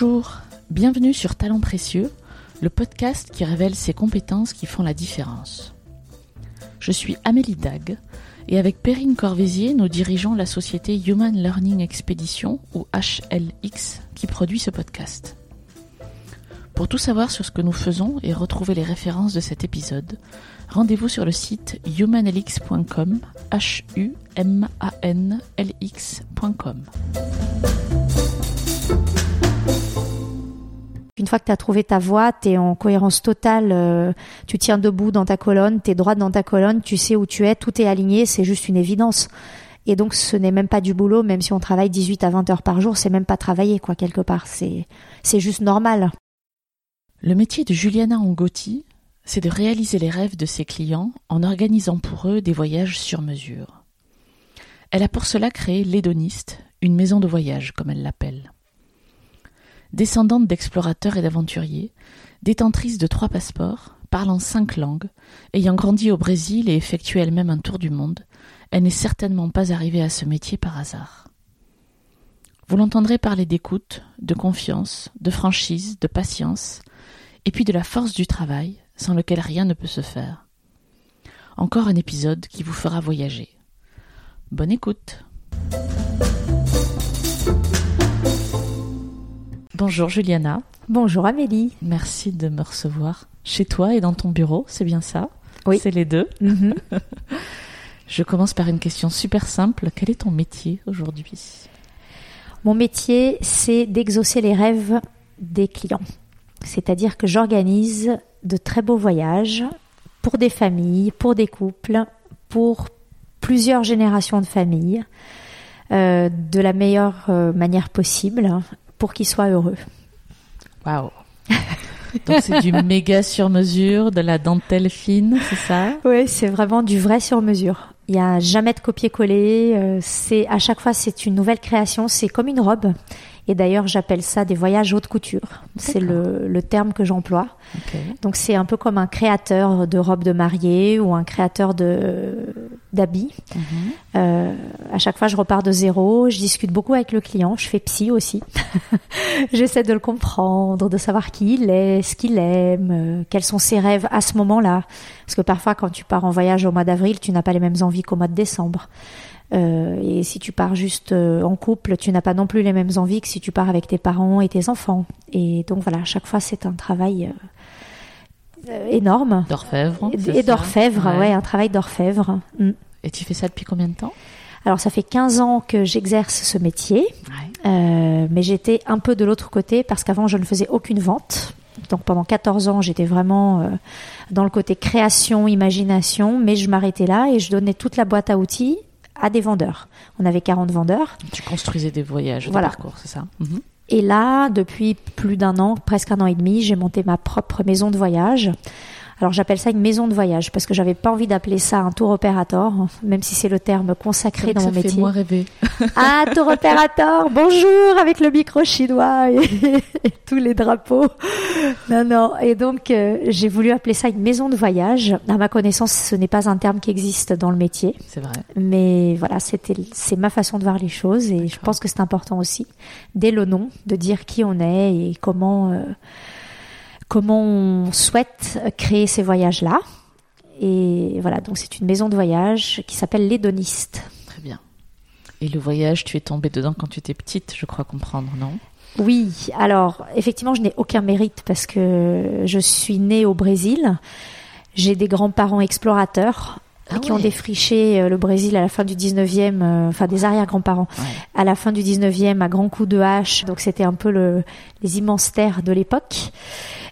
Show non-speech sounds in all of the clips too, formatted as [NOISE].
Bonjour, bienvenue sur Talents Précieux, le podcast qui révèle ces compétences qui font la différence. Je suis Amélie Dag et avec Perrine Corvézier, nous dirigeons la société Human Learning Expedition ou HLX qui produit ce podcast. Pour tout savoir sur ce que nous faisons et retrouver les références de cet épisode, rendez-vous sur le site humanlx.com, h u m a n l x.com. Une fois que tu as trouvé ta voie, tu es en cohérence totale, euh, tu tiens debout dans ta colonne, tu es droite dans ta colonne, tu sais où tu es, tout est aligné, c'est juste une évidence. Et donc ce n'est même pas du boulot, même si on travaille 18 à 20 heures par jour, c'est même pas travailler quoi quelque part, c'est c'est juste normal. Le métier de Juliana Angotti, c'est de réaliser les rêves de ses clients en organisant pour eux des voyages sur mesure. Elle a pour cela créé l'Hédoniste, une maison de voyage comme elle l'appelle. Descendante d'explorateurs et d'aventuriers, détentrice de trois passeports, parlant cinq langues, ayant grandi au Brésil et effectué elle-même un tour du monde, elle n'est certainement pas arrivée à ce métier par hasard. Vous l'entendrez parler d'écoute, de confiance, de franchise, de patience, et puis de la force du travail, sans lequel rien ne peut se faire. Encore un épisode qui vous fera voyager. Bonne écoute. Bonjour Juliana. Bonjour Amélie. Merci de me recevoir chez toi et dans ton bureau, c'est bien ça? Oui. C'est les deux. Mhm. [LAUGHS] Je commence par une question super simple. Quel est ton métier aujourd'hui? Mon métier, c'est d'exaucer les rêves des clients. C'est-à-dire que j'organise de très beaux voyages pour des familles, pour des couples, pour plusieurs générations de familles, euh, de la meilleure euh, manière possible pour qu'ils soient heureux. Waouh Donc c'est du [LAUGHS] méga sur mesure, de la dentelle fine, c'est ça? Oui, c'est vraiment du vrai sur mesure. Il n'y a jamais de copier-coller. euh, c'est à chaque fois c'est une nouvelle création. C'est comme une robe. Et d'ailleurs, j'appelle ça des voyages haute couture. C'est le, le terme que j'emploie. Donc c'est un peu comme un créateur de robes de mariée ou un créateur d'habits. Euh, à chaque fois, je repars de zéro. Je discute beaucoup avec le client. Je fais psy aussi. [LAUGHS] J'essaie de le comprendre, de savoir qui il est, ce qu'il aime, euh, quels sont ses rêves à ce moment-là. Parce que parfois, quand tu pars en voyage au mois d'avril, tu n'as pas les mêmes envies qu'au mois de décembre. Euh, et si tu pars juste euh, en couple, tu n'as pas non plus les mêmes envies que si tu pars avec tes parents et tes enfants. Et donc voilà, à chaque fois, c'est un travail euh, énorme. D'orfèvre. Et ça d'orfèvre, ouais. un travail d'orfèvre. Mm. Et tu fais ça depuis combien de temps? Alors ça fait 15 ans que j'exerce ce métier, euh, mais j'étais un peu de l'autre côté parce qu'avant je ne faisais aucune vente. Donc pendant 14 ans j'étais vraiment euh, dans le côté création, imagination, mais je m'arrêtais là et je donnais toute la boîte à outils à des vendeurs. On avait 40 vendeurs. Tu construisais des voyages, Voilà. des parcours, c'est ça Mhm. Et là, depuis plus d'un an, presque un an et demi, j'ai monté ma propre maison de voyage. Alors j'appelle ça une maison de voyage parce que j'avais pas envie d'appeler ça un tour opérateur, même si c'est le terme consacré dans ça mon fait métier. moins rêver. [LAUGHS] Ah, tour opérateur, bonjour, avec le micro chinois et, et tous les drapeaux. Non, non. Et donc, euh, j'ai voulu appeler ça une maison de voyage. À ma connaissance, ce n'est pas un terme qui existe dans le métier. C'est vrai. Mais voilà, c'était, c'est ma façon de voir les choses et je pense que c'est important aussi, dès le nom, de dire qui on est et comment, euh, comment on souhaite créer ces voyages-là. Et voilà, donc c'est une maison de voyage qui s'appelle l'Hédoniste. Très bien. Et le voyage, tu es tombée dedans quand tu étais petite, je crois comprendre, non? Oui, alors effectivement, je n'ai aucun mérite parce que je suis née au Brésil. J'ai des grands-parents explorateurs Ah qui ont défriché euh, le Brésil à la fin du 19e, euh, enfin des arrière-grands-parents, Ouais. à la fin du 19e à grands coups de hache. Donc c'était un peu le, les immenses terres de l'époque.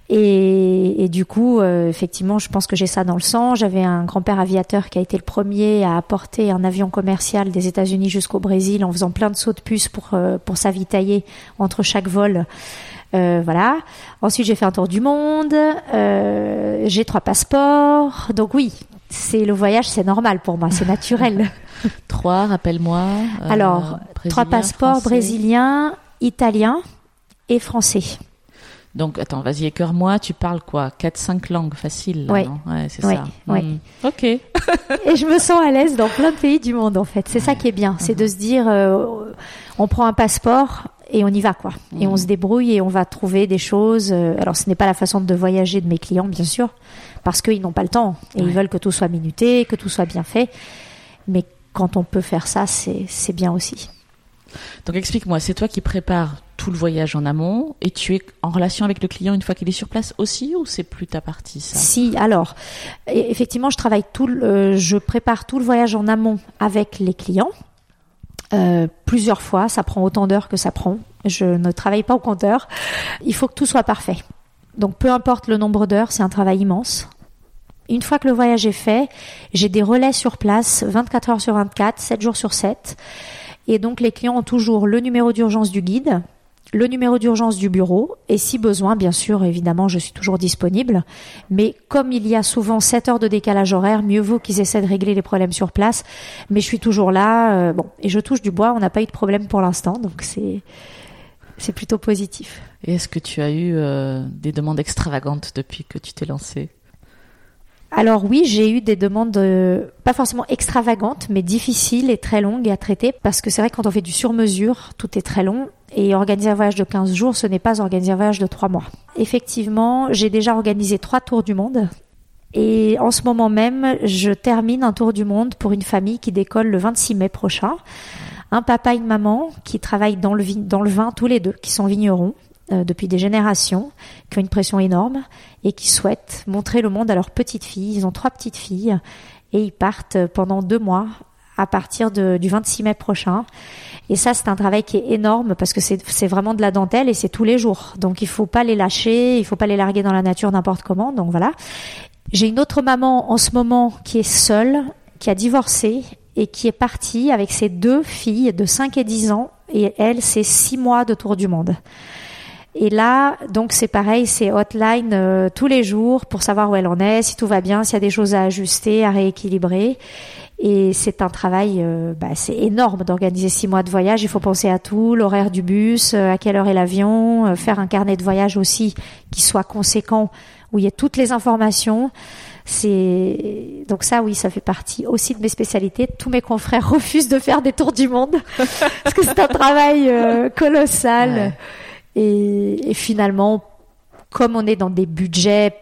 Et, et du coup, euh, effectivement, je pense que j'ai ça dans le sang. J'avais un grand-père aviateur qui a été le premier à apporter un avion commercial des États-Unis jusqu'au Brésil en faisant plein de sauts de puce pour euh, pour s'avitailler entre chaque vol. Euh, voilà. Ensuite, j'ai fait un tour du monde. Euh, j'ai trois passeports. Donc oui, c'est le voyage, c'est normal pour moi, c'est naturel. [LAUGHS] Trois, rappelle-moi. euh, Alors, trois passeports français. brésiliens, italiens et français. Donc, attends, vas-y, écœure-moi, tu parles quoi? 4-5 langues faciles, Ouais. Ouais, c'est ça. ouais. Hmm. Ok. [LAUGHS] Et je me sens à l'aise dans plein de pays du monde, en fait. C'est ça qui est bien, c'est de se dire, euh, on prend un passeport et on y va quoi. Et on Mhm. se débrouille et on va trouver des choses. euh, Alors ce n'est pas la façon de voyager de mes clients bien sûr, parce qu'ils n'ont pas le temps et Ouais. ils veulent que tout soit minuté, que tout soit bien fait. Mais quand on peut faire ça, c'est bien aussi. Donc explique-moi, c'est toi qui prépares tout le voyage en amont et tu es en relation avec le client une fois qu'il est sur place aussi ou c'est plus ta partie ça? Si, alors, effectivement, je travaille tout, le- euh, je prépare tout le voyage en amont avec les clients. Euh, plusieurs fois, ça prend autant d'heures que ça prend. Je ne travaille pas au compteur. Il faut que tout soit parfait. Donc, peu importe le nombre d'heures, c'est un travail immense. Une fois que le voyage est fait, j'ai des relais sur place, 24 heures sur 24, 7 jours sur 7. Et donc, les clients ont toujours le numéro d'urgence du guide, le numéro d'urgence du bureau, et si besoin, bien sûr, évidemment, je suis toujours disponible. Mais comme il y a souvent 7 heures de décalage horaire, mieux vaut qu'ils essaient de régler les problèmes sur place. Mais je suis toujours là, euh, bon, et je touche du bois, on n'a pas eu de problème pour l'instant, donc c'est c'est plutôt positif. Et est-ce que tu as eu euh, des demandes extravagantes depuis que tu t'es lancée? Alors oui, j'ai eu des demandes euh, pas forcément extravagantes, mais difficiles et très longues à traiter parce que c'est vrai que quand on fait du sur-mesure, tout est très long et organiser un voyage de 15 jours, ce n'est pas organiser un voyage de 3 mois. Effectivement, j'ai déjà organisé trois tours du monde et en ce moment même, je termine un tour du monde pour une famille qui décolle le 26 mai prochain. Un papa et une maman qui travaillent dans le vin tous les deux, qui sont vignerons euh, depuis des générations, qui ont une pression énorme et qui souhaitent montrer le monde à leurs petites filles. Ils ont trois petites filles et ils partent pendant deux mois à partir du 26 mai prochain. Et ça, c'est un travail qui est énorme parce que c'est c'est vraiment de la dentelle et c'est tous les jours. Donc il faut pas les lâcher, il faut pas les larguer dans la nature n'importe comment. Donc voilà. J'ai une autre maman en ce moment qui est seule, qui a divorcé et qui est partie avec ses deux filles de 5 et 10 ans et elle, c'est 6 mois de tour du monde. Et là, donc c'est pareil, c'est hotline euh, tous les jours pour savoir où elle en est, si tout va bien, s'il y a des choses à ajuster, à rééquilibrer. Et c'est un travail, euh, bah, c'est énorme d'organiser six mois de voyage. Il faut penser à tout, l'horaire du bus, euh, à quelle heure est l'avion, euh, faire un carnet de voyage aussi qui soit conséquent, où il y ait toutes les informations. C'est donc ça, oui, ça fait partie aussi de mes spécialités. Tous mes confrères [LAUGHS] refusent de faire des tours du monde [LAUGHS] parce que c'est un travail euh, colossal. Et, et finalement, comme on est dans des budgets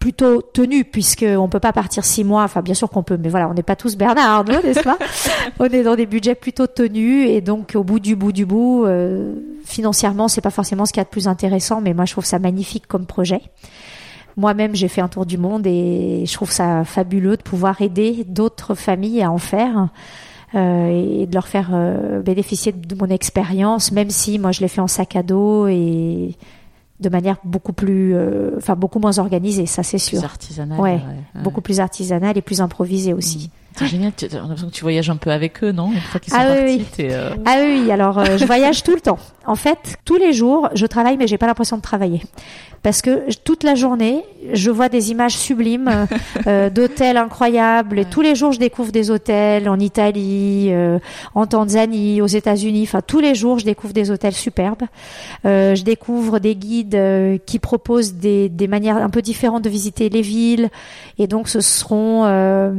plutôt tenus, puisque on peut pas partir six mois. Enfin, bien sûr qu'on peut, mais voilà, on n'est pas tous Bernard Arnault, n'est-ce pas [LAUGHS] On est dans des budgets plutôt tenus, et donc au bout du bout du bout, euh, financièrement, c'est pas forcément ce qu'il y a de plus intéressant, mais moi, je trouve ça magnifique comme projet. Moi-même, j'ai fait un tour du monde et je trouve ça fabuleux de pouvoir aider d'autres familles à en faire et de leur faire euh, bénéficier de mon expérience, même si moi je l'ai fait en sac à dos et de manière beaucoup plus, euh, enfin beaucoup moins organisée, ça c'est Plus sûr, artisanale. Ouais, ouais. beaucoup plus artisanale et plus improvisée aussi. C'est génial, tu as l'impression que tu voyages un peu avec eux, non? Une fois qu'ils sont Ah partis, oui. euh, Ah oui, alors euh, je voyage tout le temps. En fait, tous les jours, je travaille, mais j'ai pas l'impression de travailler. Parce que toute la journée, je vois des images sublimes euh, euh, d'hôtels incroyables. Et tous les jours, je découvre des hôtels en Italie, euh, en Tanzanie, aux États-Unis. Enfin, tous les jours, je découvre des hôtels superbes. Euh, je découvre des guides euh, qui proposent des, des manières un peu différentes de visiter les villes. Et donc, ce seront euh,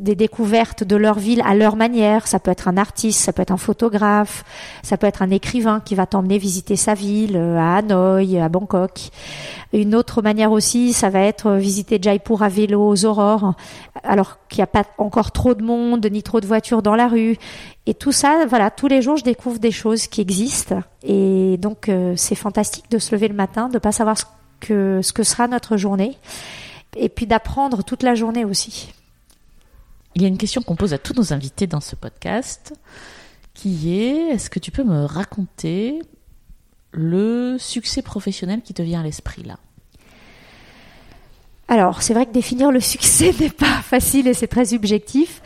des découvertes de leur ville à leur manière. Ça peut être un artiste, ça peut être un photographe, ça peut être un écrivain qui va t'emmener visiter sa ville euh, à Hanoï, à Bangkok. Une autre manière aussi, ça va être euh, visiter Jaipur à vélo aux aurores, alors qu'il n'y a pas encore trop de monde ni trop de voitures dans la rue. Et tout ça, voilà, tous les jours, je découvre des choses qui existent. Et donc, euh, c'est fantastique de se lever le matin, de pas savoir ce que sera notre journée. Et puis d'apprendre toute la journée aussi. Il y a une question qu'on pose à tous nos invités dans ce podcast, qui est est-ce que tu peux me raconter le succès professionnel qui te vient à l'esprit là? Alors, c'est vrai que définir le succès [LAUGHS] n'est pas facile et c'est très subjectif.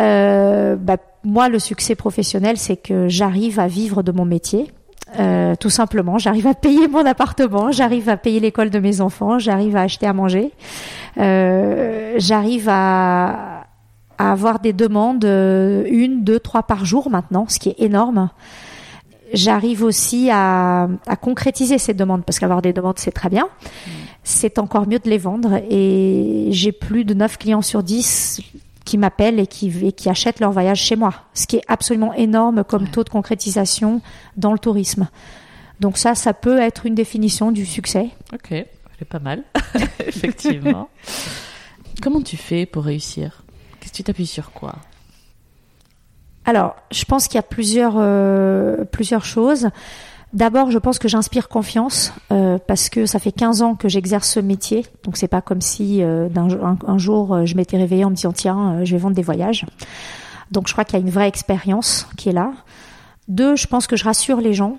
Euh, bah, moi, le succès professionnel, c'est que j'arrive à vivre de mon métier. Euh, tout simplement, j'arrive à payer mon appartement, j'arrive à payer l'école de mes enfants, j'arrive à acheter à manger, euh, j'arrive à, à avoir des demandes euh, une, deux, trois par jour maintenant, ce qui est énorme. J'arrive aussi à, à concrétiser ces demandes parce qu'avoir des demandes c'est très bien. C'est encore mieux de les vendre et j'ai plus de 9 clients sur 10 qui m'appellent et qui, et qui achètent leur voyage chez moi, ce qui est absolument énorme comme taux de concrétisation dans le tourisme. Donc ça, ça peut être une définition du succès. Ok, c'est pas mal, [LAUGHS] [LAUGHS] effectivement. [LAUGHS] Comment tu fais pour réussir? Tu t'appuies sur quoi Alors, je pense qu'il y a plusieurs, euh, choses. D'abord, je pense que j'inspire confiance euh, parce que ça fait 15 ans que j'exerce ce métier. Donc c'est pas comme si euh, un, jour je m'étais réveillée en me disant tiens, je vais vendre des voyages. Donc je crois qu'il y a une vraie expérience qui est là. Deux, je pense que je rassure les gens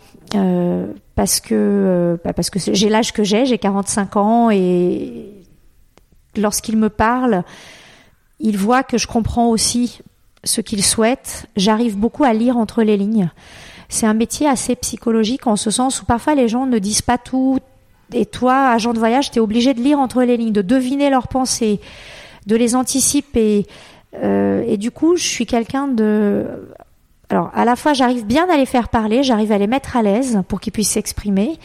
parce que bah parce que j'ai l'âge que j'ai, j'ai 45 ans et lorsqu'ils me parlent, ils voient que je comprends aussi ce qu'ils souhaitent. J'arrive beaucoup à lire entre les lignes c'est un métier assez psychologique en ce sens où parfois les gens ne disent pas tout. Et toi, agent de voyage, tu es obligé de lire entre les lignes, de deviner leurs pensées, de les anticiper. Euh, et du coup, je suis quelqu'un de... Alors, à la fois, j'arrive bien à les faire parler, j'arrive à les mettre à l'aise pour qu'ils puissent s'exprimer.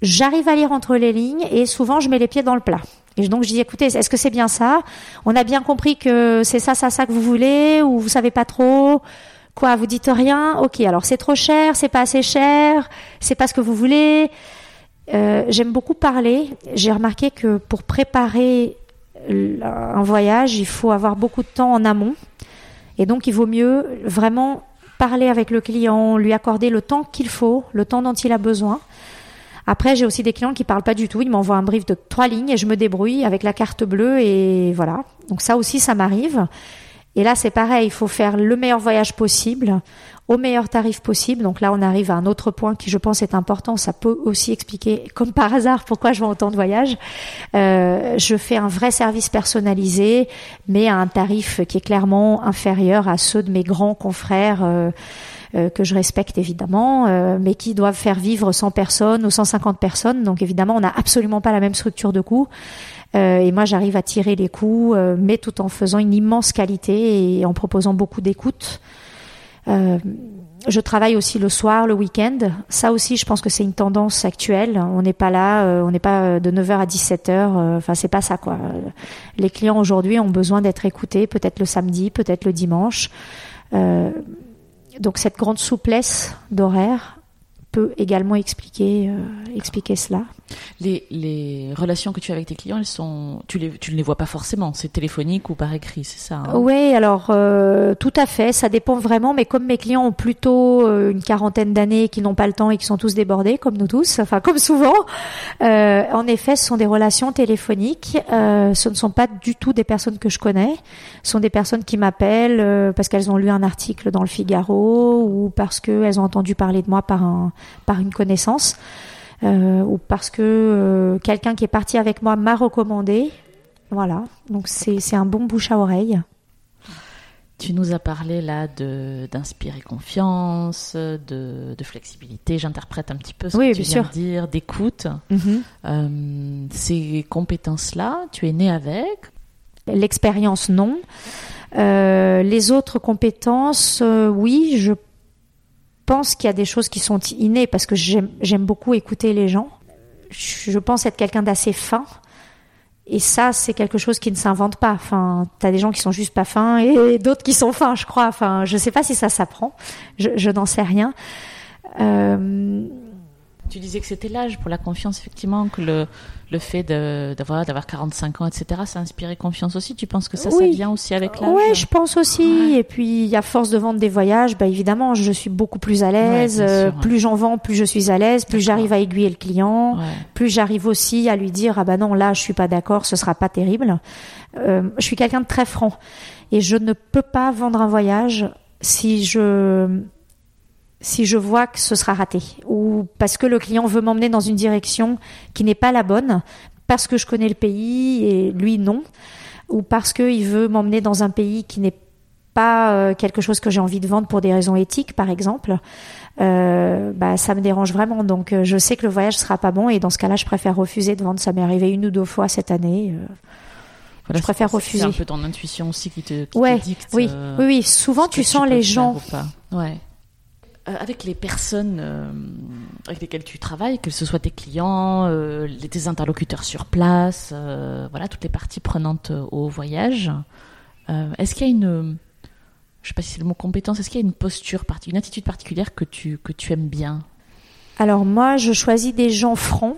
J'arrive à lire entre les lignes et souvent, je mets les pieds dans le plat. Et donc, je dis, écoutez, est-ce que c'est bien ça? On a bien compris que c'est ça, ça, ça que vous voulez ou vous savez pas trop Quoi, vous dites rien? Ok, alors c'est trop cher, c'est pas assez cher, c'est pas ce que vous voulez. Euh, J'aime beaucoup parler. J'ai remarqué que pour préparer un voyage, il faut avoir beaucoup de temps en amont. Et donc, il vaut mieux vraiment parler avec le client, lui accorder le temps qu'il faut, le temps dont il a besoin. Après, j'ai aussi des clients qui parlent pas du tout. Ils m'envoient un brief de trois lignes et je me débrouille avec la carte bleue et voilà. Donc ça aussi, ça m'arrive. Et là, c'est pareil, il faut faire le meilleur voyage possible, au meilleur tarif possible. Donc là, on arrive à un autre point qui, je pense, est important. Ça peut aussi expliquer, comme par hasard, pourquoi je vends autant de voyages. Euh, je fais un vrai service personnalisé, mais à un tarif qui est clairement inférieur à ceux de mes grands confrères. Euh, que je respecte évidemment, euh, mais qui doivent faire vivre 100 personnes ou 150 personnes. Donc évidemment, on n'a absolument pas la même structure de coûts. Euh, et moi, j'arrive à tirer les coups, euh, mais tout en faisant une immense qualité et en proposant beaucoup d'écoute. Euh, je travaille aussi le soir, le week-end. Ça aussi, je pense que c'est une tendance actuelle. On n'est pas là, on n'est pas de 9h à 17h. Enfin, c'est pas ça, quoi. Les clients aujourd'hui ont besoin d'être écoutés, peut-être le samedi, peut-être le dimanche. Donc, cette grande souplesse d'horaire, peut également expliquer, euh, expliquer cela. Les, les, relations que tu as avec tes clients, elles sont, tu, les, tu ne les vois pas forcément, c'est téléphonique ou par écrit, c'est ça hein? Oui, alors euh, tout à fait, ça dépend vraiment, mais comme mes clients ont plutôt euh, une quarantaine d'années, qui n'ont pas le temps et qui sont tous débordés, comme nous tous, [LAUGHS] enfin comme souvent, euh, en effet, ce sont des relations téléphoniques, ce ne sont pas du tout des personnes que je connais, ce sont des personnes qui m'appellent parce qu'elles ont lu un article dans le Figaro ou parce qu'elles ont entendu parler de moi par un par une connaissance euh, ou parce que euh, quelqu'un qui est parti avec moi m'a recommandé. Voilà, donc c'est un bon bouche à oreille. Tu nous as parlé là de d'inspirer confiance, de, de flexibilité. J'interprète un petit peu ce oui, que tu viens de dire, d'écoute. Mm -hmm. euh, ces compétences-là, tu es né avec? L'expérience, non. Euh, les autres compétences, euh, oui, je pense qu'il y a des choses qui sont innées parce que j'aime beaucoup écouter les gens. Je pense être quelqu'un d'assez fin. Et ça, c'est quelque chose qui ne s'invente pas. Enfin, t'as des gens qui sont juste pas fins et [LAUGHS] d'autres qui sont fins, je crois. Enfin, je sais pas si ça s'apprend. Je, n'en sais rien. Euh... Tu disais que c'était l'âge pour la confiance, effectivement, que le, le fait d'avoir d'avoir 45 ans, etc., ça a inspiré confiance aussi. Tu penses que ça, oui. ça vient aussi avec l'âge? Oui, je pense aussi. Ouais. Et puis, à force de vendre des voyages, bah, évidemment, je suis beaucoup plus à l'aise. Ouais, euh, plus j'en vends, plus je suis à l'aise, plus j'arrive à aiguiller le client, plus j'arrive aussi à lui dire, ah bah non, là, je suis pas d'accord, ce sera pas terrible. Euh, je suis quelqu'un de très franc. Et je ne peux pas vendre un voyage si je si je vois que ce sera raté ou parce que le client veut m'emmener dans une direction qui n'est pas la bonne, parce que je connais le pays et lui non, ou parce qu'il veut m'emmener dans un pays qui n'est pas euh, quelque chose que j'ai envie de vendre pour des raisons éthiques, par exemple, euh, bah, ça me dérange vraiment. Donc euh, je sais que le voyage sera pas bon et dans ce cas-là, je préfère refuser de vendre. Ça m'est arrivé une ou deux fois cette année. Voilà, je préfère refuser. C'est un peu ton intuition aussi qui te, qui ouais, te dicte. Oui, oui, oui. Souvent, tu sens tu les gens. Ouais. Euh, avec les personnes euh, avec lesquelles tu travailles, que ce soit tes clients, euh, tes interlocuteurs sur place, voilà, toutes les parties prenantes au voyage, est-ce qu'il y a une, je sais pas si c'est le mot compétence, est-ce qu'il y a une posture, une attitude particulière que tu, que tu aimes bien? Alors moi, je choisis des gens francs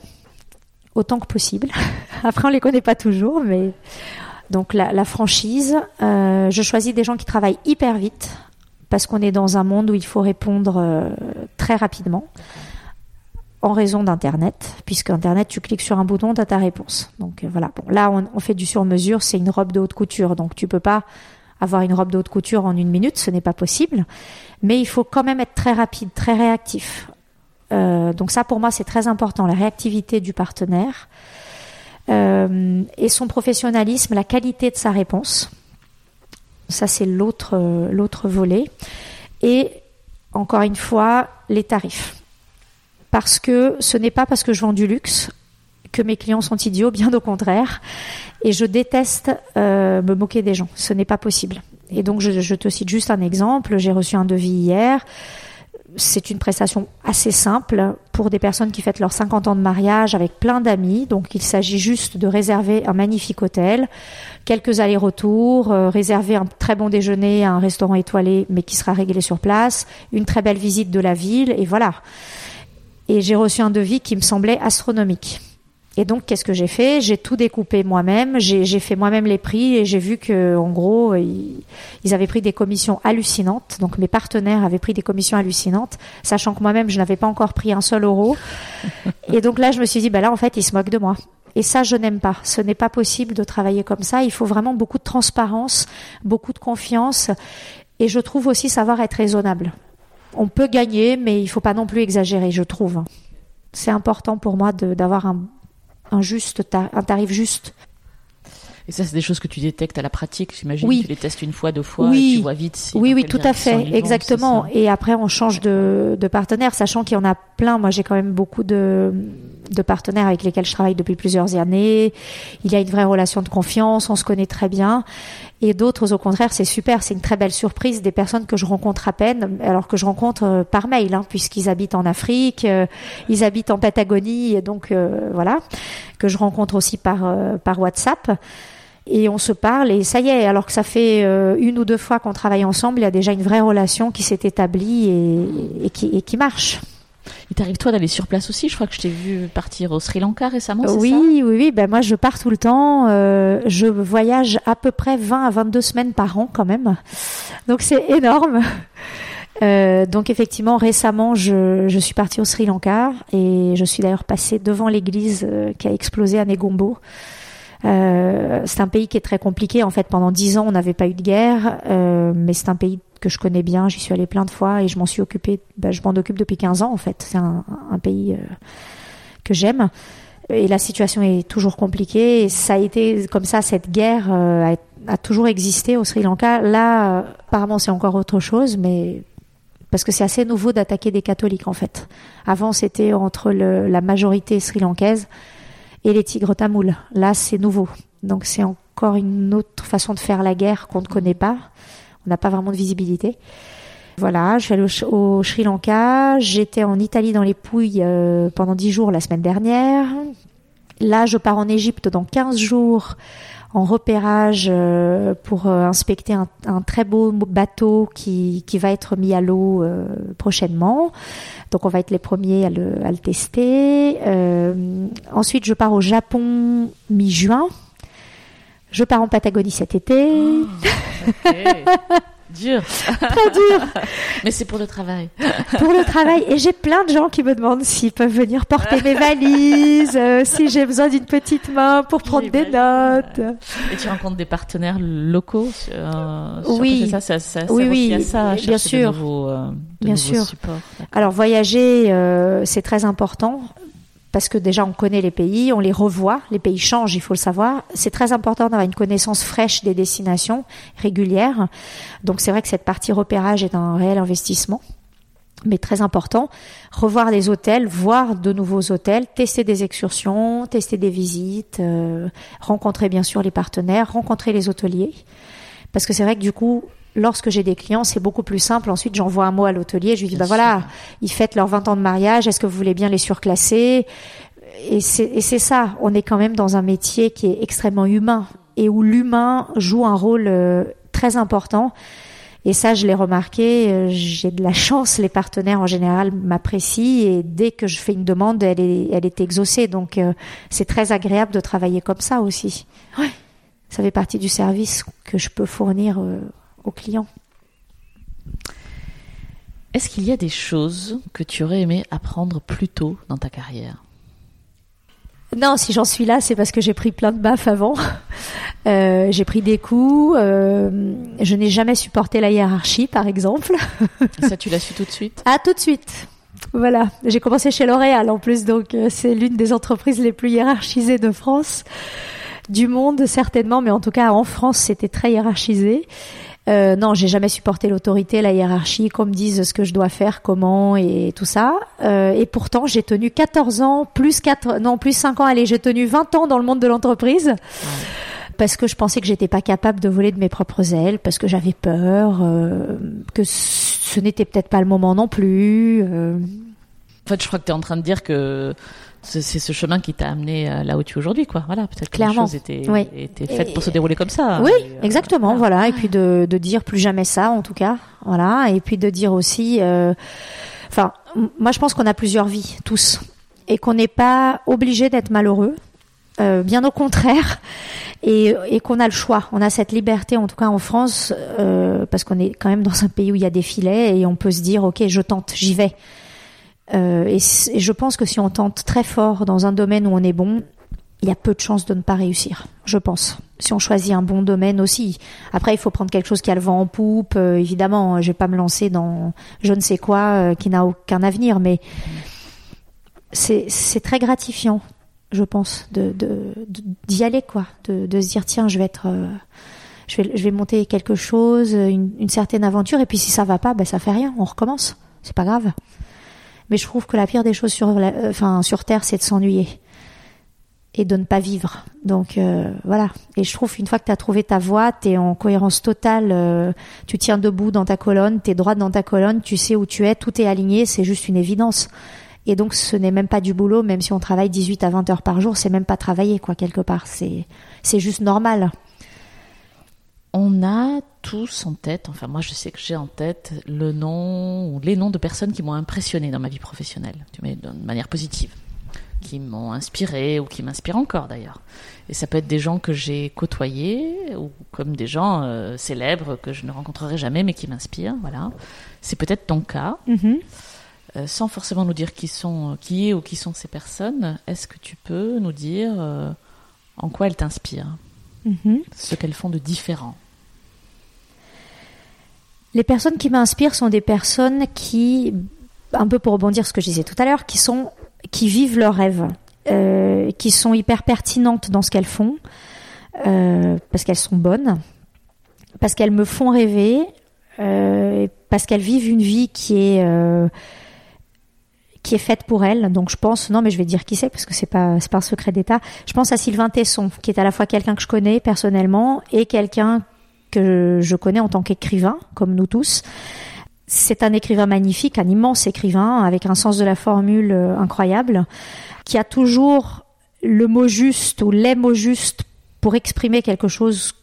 autant que possible. [LAUGHS] Après, on les connaît pas toujours, mais donc la, franchise. Je choisis des gens qui travaillent hyper vite parce qu'on est dans un monde où il faut répondre euh, très rapidement en raison d'Internet, puisque Internet, tu cliques sur un bouton, tu as ta réponse. Donc euh, voilà. Bon, là, on, fait du sur-mesure, c'est une robe de haute couture, donc tu peux pas avoir une robe de haute couture en une minute, ce n'est pas possible. Mais il faut quand même être très rapide, très réactif. Euh, donc ça, pour moi, c'est très important, la réactivité du partenaire et son professionnalisme, la qualité de sa réponse. Ça, c'est l'autre l'autre volet. Et encore une fois, les tarifs parce que ce n'est pas parce que je vends du luxe que mes clients sont idiots, bien au contraire. Et je déteste euh, me moquer des gens. Ce n'est pas possible. Et donc, je, te cite juste un exemple. J'ai reçu un devis hier. C'est une prestation assez simple pour des personnes qui fêtent leurs 50 ans de mariage avec plein d'amis. Donc, il s'agit juste de réserver un magnifique hôtel, quelques allers-retours, euh, réserver un très bon déjeuner à un restaurant étoilé, mais qui sera réglé sur place, une très belle visite de la ville, et voilà et j'ai reçu un devis qui me semblait astronomique. Et donc, qu'est-ce que j'ai fait? J'ai tout découpé moi-même, j'ai fait moi-même les prix et j'ai vu que, en gros, ils, avaient pris des commissions hallucinantes. Donc, mes partenaires avaient pris des commissions hallucinantes, sachant que moi-même, je n'avais pas encore pris un seul euro. et donc là, je me suis dit, bah là, en fait, ils se moquent de moi. Et ça, je n'aime pas. Ce n'est pas possible de travailler comme ça. Il faut vraiment beaucoup de transparence, beaucoup de confiance. Et je trouve aussi savoir être raisonnable on peut gagner, mais il faut pas non plus exagérer, je trouve. C'est important pour moi d'avoir un, un, juste un tarif juste. Et ça, c'est des choses que tu détectes à la pratique, j'imagine. Oui. Tu les testes une fois, deux fois, oui. et tu vois vite. Si oui, oui, tout à fait, exactement. et après, on change de, de partenaire, sachant qu'il y en a plein. Moi, j'ai quand même beaucoup de, de partenaires avec lesquels je travaille depuis plusieurs années. Il y a une vraie relation de confiance, on se connaît très bien. Et d'autres, au contraire, c'est super, c'est une très belle surprise. Des personnes que je rencontre à peine, alors que je rencontre euh, par mail, hein, puisqu'ils habitent en Afrique, euh, ils habitent en Patagonie, donc euh, voilà, que je rencontre aussi par par WhatsApp. Et on se parle et ça y est, alors que ça fait une ou deux fois qu'on travaille ensemble, il y a déjà une vraie relation qui s'est établie et, et, qui, et qui marche. Il t'arrive toi d'aller sur place aussi Je crois que je t'ai vu partir au Sri Lanka récemment. Oui, ça? oui, oui. Ben moi, je pars tout le temps. Euh, je voyage à peu près 20 à 22 semaines par an quand même. Donc c'est énorme. Euh, donc effectivement, récemment, je, je, suis partie au Sri Lanka et je suis d'ailleurs passée devant l'église euh, qui a explosé à Negombo. Euh, c'est un pays qui est très compliqué. En fait, pendant dix ans, on n'avait pas eu de guerre, mais c'est un pays que je connais bien. J'y suis allée plein de fois et je m'en suis occupée. Ben, je m'en occupe depuis 15 ans en fait. C'est un, pays euh, que j'aime. Et la situation est toujours compliquée. Ça a été comme ça. Cette guerre euh, a, toujours existé au Sri Lanka. Là, euh, apparemment, c'est encore autre chose, mais parce que c'est assez nouveau d'attaquer des catholiques en fait. Avant, c'était entre la majorité sri-lankaise et les tigres tamouls. Là, c'est nouveau. Donc, c'est encore une autre façon de faire la guerre qu'on ne connaît pas on n'a pas vraiment de visibilité. Voilà, je suis allée au, Sri Lanka, j'étais en Italie dans les Pouilles euh, pendant dix jours la semaine dernière. Là, je pars en Égypte dans 15 jours en repérage euh, pour euh, inspecter un, très beau bateau qui, qui va être mis à l'eau prochainement. Donc on va être les premiers à le, à le tester. ensuite, je pars au Japon mi-juin. Je pars en Patagonie cet été. Oh, [LAUGHS] dur. Très dur. [LAUGHS] Mais c'est pour le travail. pour le travail. Et j'ai plein de gens qui me demandent s'ils peuvent venir porter mes valises, euh, si j'ai besoin d'une petite main pour prendre des notes. Et tu rencontres des partenaires locaux euh, Oui. Ça, ça, ça, oui, oui, à ça, bien sûr. De nouveaux, euh, de bien sûr. Supports. Alors voyager, euh, c'est très important parce que déjà on connaît les pays, on les revoit, les pays changent, il faut le savoir. C'est très important d'avoir une connaissance fraîche des destinations régulières. Donc c'est vrai que cette partie repérage est un réel investissement mais très important, revoir les hôtels, voir de nouveaux hôtels, tester des excursions, tester des visites, euh, rencontrer bien sûr les partenaires, rencontrer les hôteliers. Parce que c'est vrai que du coup, lorsque j'ai des clients, c'est beaucoup plus simple. Ensuite, j'envoie un mot à l'hôtelier, je lui dis, bah voilà, ils fêtent leurs 20 ans de mariage, est-ce que vous voulez bien les surclasser? Et c'est ça, on est quand même dans un métier qui est extrêmement humain et où l'humain joue un rôle euh, très important. Et ça, je l'ai remarqué. euh, J'ai de la chance. Les partenaires en général m'apprécient et dès que je fais une demande, elle est, elle est exaucée. Donc, euh, c'est très agréable de travailler comme ça aussi. Ouais. Ça fait partie du service que je peux fournir aux clients. Est-ce qu'il y a des choses que tu aurais aimé apprendre plus tôt dans ta carrière? Non, si j'en suis là, c'est parce que j'ai pris plein de baffes avant. [LAUGHS] Euh, j'ai pris des coups. euh, je n'ai jamais supporté la hiérarchie, par exemple. Ça, [LAUGHS] tu l'as su tout de suite? Ah, tout de suite. Voilà. J'ai commencé chez L'Oréal en plus, donc euh, c'est l'une des entreprises les plus hiérarchisées de France, du monde certainement, mais en tout cas en France, c'était très hiérarchisé. Euh, non, j'ai jamais supporté l'autorité, la hiérarchie, qu'on me dise ce que je dois faire, comment et tout ça. Euh, et pourtant, j'ai tenu 14 ans, plus 4, non, plus 5 ans, allez, j'ai tenu 20 ans dans le monde de l'entreprise. Parce que je pensais que j'étais pas capable de voler de mes propres ailes, parce que j'avais peur, euh, que ce n'était peut-être pas le moment non plus. euh. En fait, je crois que tu es en train de dire que c'est ce chemin qui t'a amené euh, là où tu es aujourd'hui, quoi. Voilà, peut-être que les choses étaient, Oui. étaient faites Et- pour se dérouler comme ça. Oui, Et, euh, exactement, voilà. Et puis de, de dire plus jamais ça, en tout cas, voilà. Et puis de dire aussi, euh, enfin, moi je pense qu'on a plusieurs vies, tous, et qu'on n'est pas obligé d'être malheureux, euh, bien au contraire, et, et qu'on a le choix. On a cette liberté, en tout cas en France, euh, parce qu'on est quand même dans un pays où il y a des filets et on peut se dire, ok, je tente, j'y vais. Euh, et, je pense que si on tente très fort dans un domaine où on est bon, il y a peu de chances de ne pas réussir, je pense. Si on choisit un bon domaine aussi. Après, il faut prendre quelque chose qui a le vent en poupe. euh, évidemment, je vais pas me lancer dans je ne sais quoi euh, qui n'a aucun avenir, mais c'est très gratifiant, je pense, d'y aller quoi, de, se dire tiens, je vais être, euh, je vais monter quelque chose, une, une certaine aventure, et puis si ça va pas, ben ça fait rien, on recommence, c'est pas grave. Mais je trouve que la pire des choses sur euh, enfin sur terre, c'est de s'ennuyer et de ne pas vivre. Donc euh, voilà. Et je trouve qu'une fois que tu as trouvé ta voie, tu es en cohérence totale, euh, tu tiens debout dans ta colonne, tu es droite dans ta colonne, tu sais où tu es, tout est aligné, c'est juste une évidence. Et donc ce n'est même pas du boulot, même si on travaille 18 à 20 heures par jour, c'est même pas travailler quoi quelque part, c'est c'est juste normal. On a tous en tête, enfin moi je sais que j'ai en tête le nom ou les noms de personnes qui m'ont impressionné dans ma vie professionnelle, de manière positive, qui m'ont inspiré ou qui m'inspirent encore d'ailleurs. Et ça peut être des gens que j'ai côtoyés ou comme des gens euh, célèbres que je ne rencontrerai jamais mais qui m'inspirent, voilà. C'est peut-être ton cas. Euh, sans forcément nous dire qui sont, qui est ou qui sont ces personnes, est-ce que tu peux nous dire euh, en quoi elles t'inspirent, Mhm. ce qu'elles font de différent Les personnes qui m'inspirent sont des personnes qui, un peu pour rebondir ce que je disais tout à l'heure, qui sont, qui vivent leurs rêves, euh, qui sont hyper pertinentes dans ce qu'elles font, euh, parce qu'elles sont bonnes, parce qu'elles me font rêver, euh, parce qu'elles vivent une vie qui est qui est faite pour elles. Donc je pense, non mais je vais dire qui c'est parce que c'est pas c'est pas un secret d'État. Je pense à Sylvain Tesson, qui est à la fois quelqu'un que je connais personnellement et quelqu'un que je connais en tant qu'écrivain, comme nous tous. C'est un écrivain magnifique, un immense écrivain avec un sens de la formule euh, incroyable, qui a toujours le mot juste ou les mots justes pour exprimer quelque chose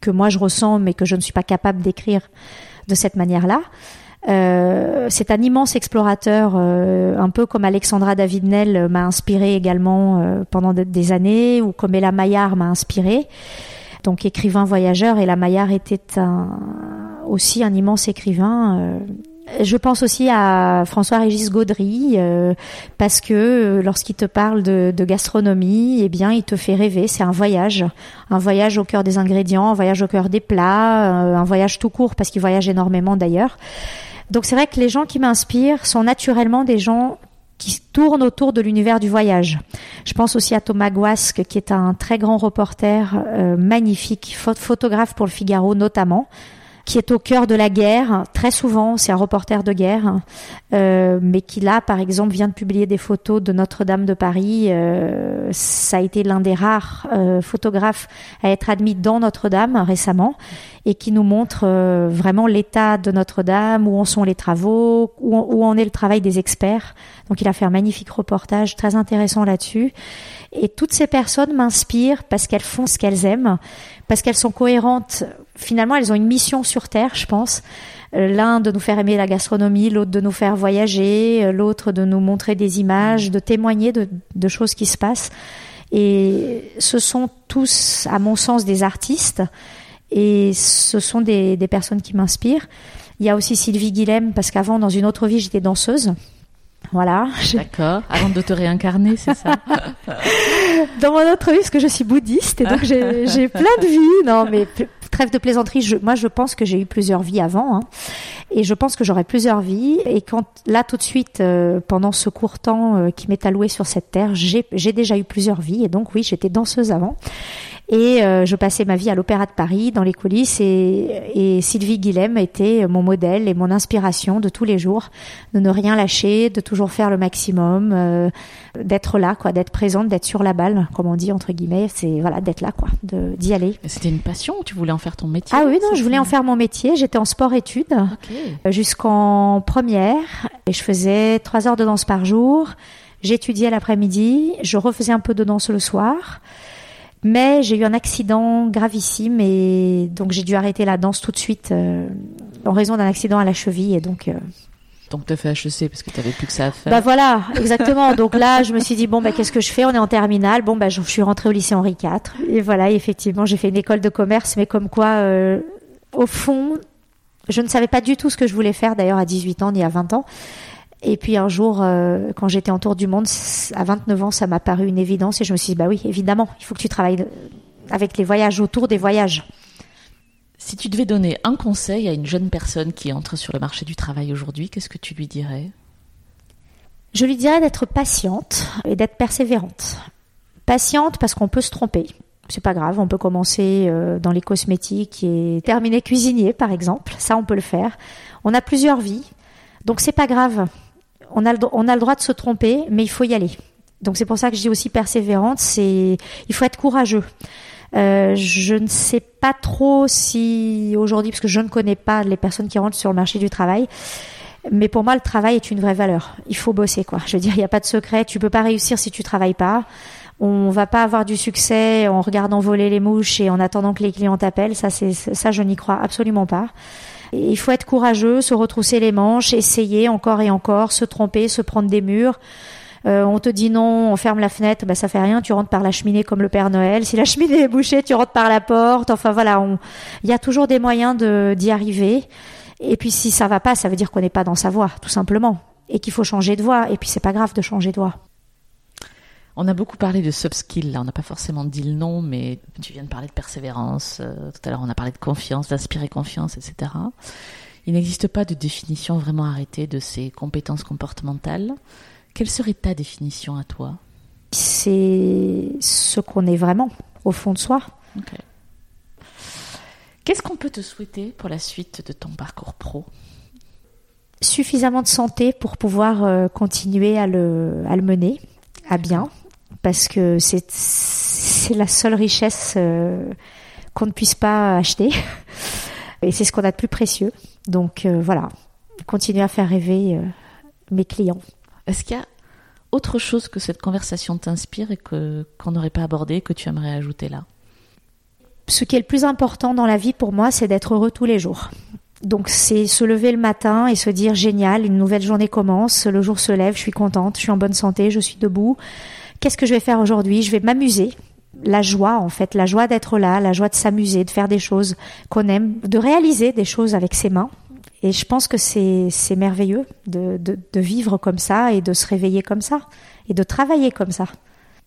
que moi je ressens mais que je ne suis pas capable d'écrire de cette manière-là. Euh, c'est un immense explorateur, euh, un peu comme Alexandra David-Nel m'a inspiré également pendant de- des années, ou comme Ella Maillard m'a inspiré. Donc écrivain voyageur, Ella Maillard était un, aussi un immense écrivain. euh. Je pense aussi à François-Régis Gaudry euh, parce que euh, lorsqu'il te parle de, gastronomie, eh bien, il te fait rêver. C'est un voyage, un voyage au cœur des ingrédients, un voyage au cœur des plats, un voyage tout court parce qu'il voyage énormément d'ailleurs. Donc c'est vrai que les gens qui m'inspirent sont naturellement des gens qui tournent autour de l'univers du voyage. Je pense aussi à Thomas Guasque, qui est un très grand reporter euh, magnifique, pho- photographe pour le Figaro notamment, qui est au cœur de la guerre. Très souvent, c'est un reporter de guerre, euh, mais qui là, par exemple, vient de publier des photos de Notre-Dame de Paris. Euh, ça a été l'un des rares euh, photographes à être admis dans Notre-Dame récemment et qui nous montre euh, vraiment l'état de Notre-Dame, où en sont les travaux, où où en est le travail des experts. Donc il a fait un magnifique reportage très intéressant là-dessus. Et toutes ces personnes m'inspirent parce qu'elles font ce qu'elles aiment, parce qu'elles sont cohérentes finalement, elles ont une mission sur Terre, je pense. Euh, l'un de nous faire aimer la gastronomie, l'autre de nous faire voyager, euh, l'autre de nous montrer des images, de témoigner de, de, choses qui se passent. Et ce sont tous, à mon sens, des artistes et ce sont des, des personnes qui m'inspirent. Il y a aussi Sylvie Guilhem, parce qu'avant, dans une autre vie, j'étais danseuse. Voilà. D'accord. Avant de te réincarner, c'est ça. [LAUGHS] Dans mon autre vie, parce que je suis bouddhiste et donc j'ai plein de vies. Non, mais trêve de plaisanterie. Je, moi, je pense que j'ai eu plusieurs vies avant, hein, et je pense que j'aurai plusieurs vies. Et quand là, tout de suite, euh, pendant ce court temps euh, qui m'est alloué sur cette terre, j'ai déjà eu plusieurs vies. Et donc, oui, j'étais danseuse avant. Et euh, je passais ma vie à l'Opéra de Paris, dans les coulisses, et, et, Sylvie Guilhem était mon modèle et mon inspiration de tous les jours, de ne rien lâcher, de toujours faire le maximum, euh, d'être là, quoi, d'être présente, d'être sur la balle, comme on dit entre guillemets, c'est voilà, d'être là, quoi, de d'y aller. C'était une passion, tu voulais en faire ton métier Ah oui, non, je voulais en faire mon métier. J'étais en sport-études euh, jusqu'en première, et je faisais trois heures de danse par jour. J'étudiais l'après-midi, je refaisais un peu de danse le soir. Mais j'ai eu un accident gravissime et donc j'ai dû arrêter la danse tout de suite euh, en raison d'un accident à la cheville et donc. Euh, donc tu as fait HEC parce que tu n'avais plus que ça à faire. Bah voilà, exactement. [LAUGHS] donc là, je me suis dit bon bah qu'est-ce que je fais? On est en terminale. Bon bah je suis rentrée au lycée Henri IV et voilà, effectivement, j'ai fait une école de commerce, mais comme quoi, euh, au fond, je ne savais pas du tout ce que je voulais faire d'ailleurs à 18 ans ni à 20 ans. Et puis un jour, euh, quand j'étais en tour du monde, à 29 ans, ça m'a paru une évidence et je me suis dit, bah oui, évidemment, il faut que tu travailles avec les voyages, autour des voyages. Si tu devais donner un conseil à une jeune personne qui entre sur le marché du travail aujourd'hui, qu'est-ce que tu lui dirais? Je lui dirais d'être patiente et d'être persévérante. Patiente parce qu'on peut se tromper. C'est pas grave, on peut commencer euh, dans les cosmétiques et terminer cuisinier, par exemple. Ça, on peut le faire. On a plusieurs vies. Donc c'est pas grave on a, le, droit de se tromper, mais il faut y aller. Donc c'est pour ça que je dis aussi persévérante, c'est il faut être courageux. Euh, je ne sais pas trop si aujourd'hui, parce que je ne connais pas les personnes qui rentrent sur le marché du travail, mais pour moi le travail est une vraie valeur. Il faut bosser quoi. Je veux dire, il n'y a pas de secret. Tu peux pas réussir si tu travailles pas. On va pas avoir du succès en regardant voler les mouches et en attendant que les clients t'appellent. Ça, c'est ça, je n'y crois absolument pas. Il faut être courageux, se retrousser les manches, essayer encore et encore, se tromper, se prendre des murs. Euh, on te dit non, on ferme la fenêtre, bah ça fait rien, tu rentres par la cheminée comme le Père Noël. Si la [LAUGHS] cheminée est bouchée, tu rentres par la porte. Enfin voilà, il y a toujours des moyens de d'y arriver. Et puis si ça va pas, ça veut dire qu'on n'est pas dans sa voie, tout simplement, et qu'il faut changer de voie. Et puis c'est pas grave de changer de voie. On a beaucoup parlé de soft skills, là, on n'a pas forcément dit le nom, mais tu viens de parler de persévérance, euh, tout à l'heure on a parlé de confiance, d'inspirer confiance, etc. Il n'existe pas de définition vraiment arrêtée de ces compétences comportementales. Quelle serait ta définition à toi? C'est ce qu'on est vraiment, au fond de soi. Qu'est-ce qu'on peut te souhaiter pour la suite de ton parcours pro? Suffisamment de santé pour pouvoir euh, continuer à le, à le mener à bien parce que c'est c'est la seule richesse euh, qu'on ne puisse pas acheter [LAUGHS] et c'est ce qu'on a de plus précieux. Donc euh, voilà, continuer à faire rêver euh, mes clients. Est-ce qu'il y a autre chose que cette conversation t'inspire et que qu'on n'aurait pas abordé que tu aimerais ajouter là? Ce qui est le plus important dans la vie pour moi, c'est d'être heureux tous les jours. Donc c'est se lever le matin et se dire génial, une nouvelle journée commence, le jour se lève, je suis contente, je suis en bonne santé, je suis debout, qu'est-ce que je vais faire aujourd'hui? Je vais m'amuser. La joie, en fait, la joie d'être là, la joie de s'amuser, de faire des choses qu'on aime, de réaliser des choses avec ses mains. Et je pense que c'est merveilleux de, de, de vivre comme ça et de se réveiller comme ça et de travailler comme ça.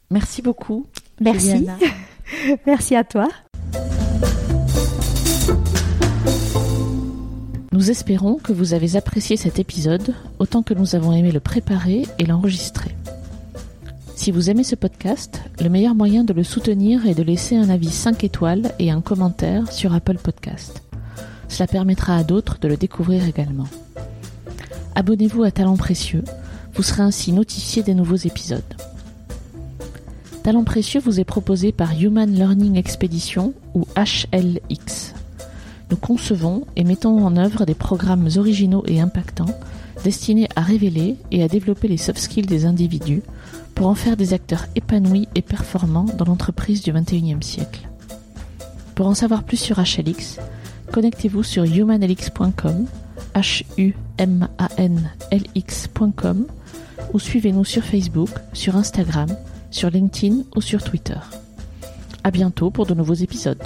Merci beaucoup. Merci. [LAUGHS] Merci à toi. Nous espérons que vous avez apprécié cet épisode autant que nous avons aimé le préparer et l'enregistrer. Si vous aimez ce podcast, le meilleur moyen de le soutenir est de laisser un avis 5 étoiles et un commentaire sur Apple Podcast. Cela permettra à d'autres de le découvrir également. Abonnez-vous à Talent Précieux, vous serez ainsi notifié des nouveaux épisodes. Talent Précieux vous est proposé par Human Learning Expedition ou HLX. Nous concevons et mettons en œuvre des programmes originaux et impactants destinés à révéler et à développer les soft skills des individus pour en faire des acteurs épanouis et performants dans l'entreprise du XXIe siècle. Pour en savoir plus sur HLX, connectez-vous sur humanlx.com, H-U-M-A-N-L-X.com, ou suivez-nous sur Facebook, sur Instagram, sur LinkedIn ou sur Twitter. À bientôt pour de nouveaux épisodes.